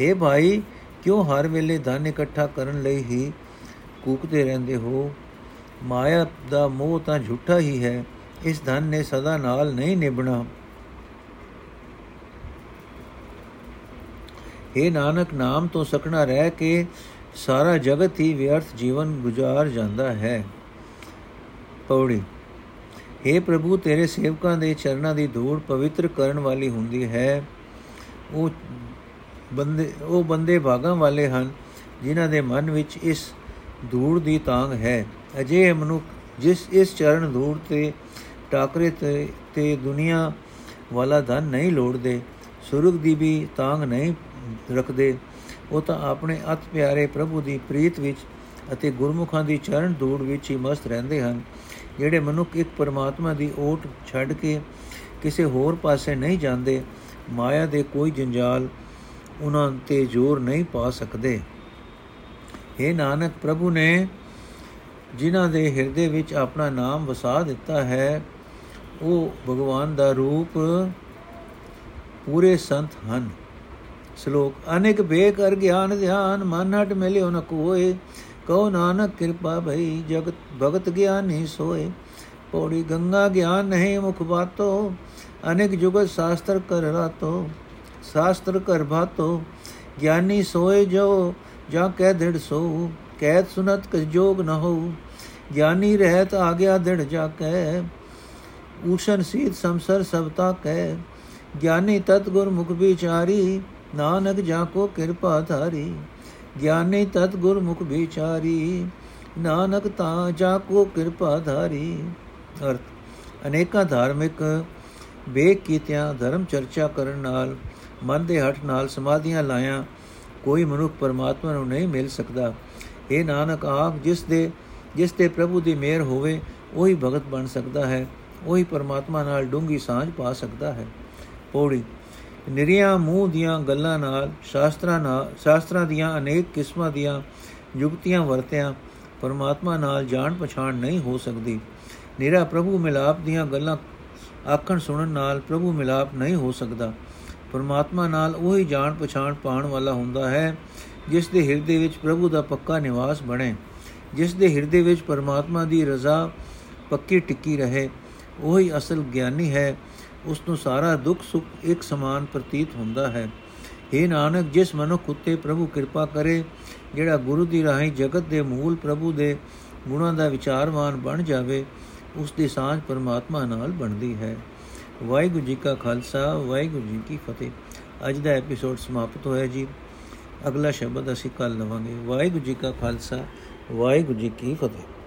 हे ਭਾਈ, ਕਿਉਂ ਹਰ ਵੇਲੇ ਧਨ ਇਕੱਠਾ ਕਰਨ ਲਈ ਹੀ ਕੂਕਦੇ ਰਹਿੰਦੇ ਹੋ? ਮਾਇਆ ਦਾ ਮੋਹ ਤਾਂ ਝੂਠਾ ਹੀ ਹੈ, ਇਸ ਧਨ ਨੇ ਸਦਾ ਨਾਲ ਨਹੀਂ ਨਿਭਣਾ। हे ਨਾਨਕ, ਨਾਮ ਤੋਂ ਸਕਣਾ ਰਹਿ ਕੇ ਸਾਰਾ ਜਗਤ ਹੀ ਵਿਅਰਥ ਜੀਵਨ ਗੁਜ਼ਾਰ ਜਾਂਦਾ ਹੈ। ਪੌੜੀ हे ਪ੍ਰਭੂ, ਤੇਰੇ ਸੇਵਕਾਂ ਦੇ ਚਰਨਾਂ ਦੀ ਧੂੜ ਪਵਿੱਤਰ ਕਰਨ ਵਾਲੀ ਹੁੰਦੀ ਹੈ। ਉਹ ਬੰਦੇ ਉਹ ਬੰਦੇ ਭਾਗਾਂ ਵਾਲੇ ਹਨ, ਜਿਨ੍ਹਾਂ ਦੇ ਮਨ ਵਿੱਚ ਇਸ ਧੂੜ ਦੀ ਤਾਂਗ ਹੈ। ਅਜੇ ਮਨੁੱਖ, ਜਿਸ, ਇਸ ਚਰਨ ਧੂੜ ਤੇ, ਟਾਕਰੇ ਤੇ ਤੇ ਦੁਨੀਆ ਵਾਲਾ ਧਨ ਨਹੀਂ ਲੋੜਦੇ, ਸੁਰਗ ਦੀ ਵੀ ਤਾਂਗ ਨਹੀਂ ਰੱਖਦੇ, ਉਹ ਤਾਂ ਆਪਣੇ ਅਤ ਪਿਆਰੇ ਪ੍ਰਭੂ ਦੀ ਪ੍ਰੀਤ ਵਿੱਚ ਅਤੇ ਗੁਰਮੁਖਾਂ ਦੀ ਚਰਨ ਧੂੜ ਵਿੱਚ ਹੀ ਮਸਤ ਰਹਿੰਦੇ ਹਨ। ਜਿਹੜੇ ਮਨੁੱਖ ਇੱਕ ਪਰਮਾਤਮਾ ਦੀ ਓਟ ਛੱਡ ਕੇ ਕਿਸੇ ਹੋਰ ਪਾਸੇ ਨਹੀਂ ਜਾਂਦੇ, ਮਾਇਆ ਦੇ ਕੋਈ ਜੰਜਾਲ ਉਹਨਾਂ ਤੇ ਜ਼ੋਰ ਨਹੀਂ ਪਾ ਸਕਦੇ। हे ਨਾਨਕ ਪ੍ਰਭੂ ਨੇ ਜਿਨ੍ਹਾਂ ਦੇ ਹਿਰਦੇ ਵਿੱਚ ਆਪਣਾ ਨਾਮ ਵਸਾ ਦਿੱਤਾ ਹੈ, ਉਹ ਭਗਵਾਨ ਦਾ ਰੂਪ ਪੂਰੇ ਸੰਤ ਹਨ। ਸ਼ਲੋਕ, ਅਨੇਕ ਬੇਕਰ ਗਿਆਨ ਧਿਆਨ, ਮਨ ਹਟ ਮਿਲਿਓ ਨ ਕੋਏ ਕਉ ਨਾਨਕ ਕਿਰਪਾ ਭਈ, ਜਗਤ ਭਗਤ ਗਿਆਨੀ ਸੋਏ। ਪੌੜੀ ਗੰਗਾ ਗਿਆਨ ਨਹੀਂ ਮੁਖ ਬਾਤੋ, ਅਨੇਕ ਜੁਗਤ ਸ਼ਾਸਤਰ ਕਰ ਰਾਤੋ। ਸ਼ਾਸਤਰ ਕਰ ਬਾਤੋ, ਗਿਆਨੀ ਸੋਏ ਜੋ, ਜਾਂ ਕਹਿ ਦਿੜ ਸੋ ਕਹਿਤ ਸੁਨਤ ਕਸ ਜੋਗ ਨ ਹੋ ਗਿਆਨੀ ਰਹਿਤ ਆ ਗਿਆ ਦਿੜ ਜਾ ਕੈ ਊਸ਼ਨ ਸੀਤ ਸੰਸਰ ਸਬਤਾ ਕੈ ਗਿਆਨੀ ਤਤ ਗੁਰ ਮੁਖ ਵਿਚਾਰੀ, ਨਾਨਕ ਜਾ ਕੋ ਕਿਰਪਾ ਧਾਰੀ। ਗਿਆਨੀ ਤਤ ਗੁਰ ਮੁਖ ਵਿਚਾਰੀ, ਨਾਨਕ ਤਾਂ ਜਾ ਕੋ ਕਿਰਪਾ ਧਾਰੀ। ਅਰਥ, ਅਨੇਕਾਂ ਧਾਰਮਿਕ ਵੇਖ ਕੀਤਿਆਂ ਧਰਮ ਚਰਚਾ ਕਰਨ ਨਾਲ, ਮਨ ਦੇ ਹਟ ਨਾਲ ਸਮਾਧੀਆਂ ਲਾਇਆ, ਕੋਈ ਮਨੁੱਖ ਪਰਮਾਤਮਾ ਨੂੰ ਨਹੀਂ ਮਿਲ ਸਕਦਾ। ਇਹ ਨਾਨਕ ਆਖ ਜਿਸ ਦੇ, ਜਿਸ ਤੇ ਪ੍ਰਭੂ ਦੀ ਮਿਹਰ ਹੋਵੇ, ਉਹੀ ਭਗਤ ਬਣ ਸਕਦਾ ਹੈ, ਉਹੀ ਪਰਮਾਤਮਾ ਨਾਲ ਡੂੰਗੀ ਸਾਂਝ ਪਾ ਸਕਦਾ ਹੈ। ਪੌੜੀ ਨਿਰਿਆ ਮੂੰਹ ਦੀਆਂ ਗੱਲਾਂ ਨਾਲ, ਸ਼ਾਸਤਰਾਂ ਨਾਲ, ਸ਼ਾਸਤਰਾਂ ਦੀਆਂ ਅਨੇਕ ਕਿਸਮਾਂ ਦੀਆਂ ਯੁਕਤੀਆਂ ਵਰਤਿਆਂ, ਪਰਮਾਤਮਾ ਨਾਲ ਜਾਣ ਪਛਾਣ ਨਹੀਂ ਹੋ ਸਕਦੀ। ਨਿਰਾ ਪ੍ਰਭੂ ਮਿਲਾਪ ਦੀਆਂ ਗੱਲਾਂ ਆਖਣ ਸੁਣਨ ਨਾਲ ਪ੍ਰਭੂ ਮਿਲਾਪ ਨਹੀਂ ਹੋ ਸਕਦਾ। ਪਰਮਾਤਮਾ ਨਾਲ ਉਹੀ ਜਾਣ ਪਛਾਣ ਪਾਉਣ ਵਾਲਾ ਹੁੰਦਾ ਹੈ, ਜਿਸ ਦੇ ਹਿਰਦੇ ਵਿੱਚ ਪ੍ਰਭੂ ਦਾ ਪੱਕਾ ਨਿਵਾਸ ਬਣੇ, ਜਿਸ ਦੇ ਹਿਰਦੇ ਵਿੱਚ ਪਰਮਾਤਮਾ ਦੀ ਰਜ਼ਾ ਪੱਕੀ ਟਿੱਕੀ ਰਹੇ। ਉਹੀ ਅਸਲ ਗਿਆਨੀ ਹੈ ਉਸ ਨੂੰ ਸਾਰਾ ਦੁੱਖ ਸੁੱਖ ਇੱਕ ਸਮਾਨ ਪ੍ਰਤੀਤ ਹੁੰਦਾ ਹੈ। हे ਨਾਨਕ, ਜਿਸ ਮਨੁੱਖ ਉਤੇ ਪ੍ਰਭੂ ਕਿਰਪਾ ਕਰੇ, ਜਿਹੜਾ ਗੁਰੂ ਦੀ ਰਾਹੀਂ ਜਗਤ ਦੇ ਮੂਲ ਪ੍ਰਭੂ ਦੇ ਗੁਣਾਂ ਦਾ ਵਿਚਾਰਵਾਨ ਬਣ ਜਾਵੇ, ਉਸ ਦੀ ਸਾਂਝ ਪਰਮਾਤਮਾ ਨਾਲ ਬਣਦੀ ਹੈ। ਵਾਹਿਗੁਰੂ ਜੀ ਕਾ ਖਾਲਸਾ, ਵਾਹਿਗੁਰੂ ਜੀ ਕੀ ਫਤਿਹ। ਅੱਜ ਦਾ ਐਪੀਸੋਡ ਸਮਾਪਤ ਹੋਇਆ ਜੀ। ਅਗਲਾ ਸ਼ਬਦ ਅਸੀਂ ਕੱਲ ਲਵਾਂਗੇ। ਵਾਹਿਗੁਰੂ ਜੀ ਕਾ ਖਾਲਸਾ, ਵਾਹਿਗੁਰੂ ਜੀ ਕੀ ਫਤਿਹ।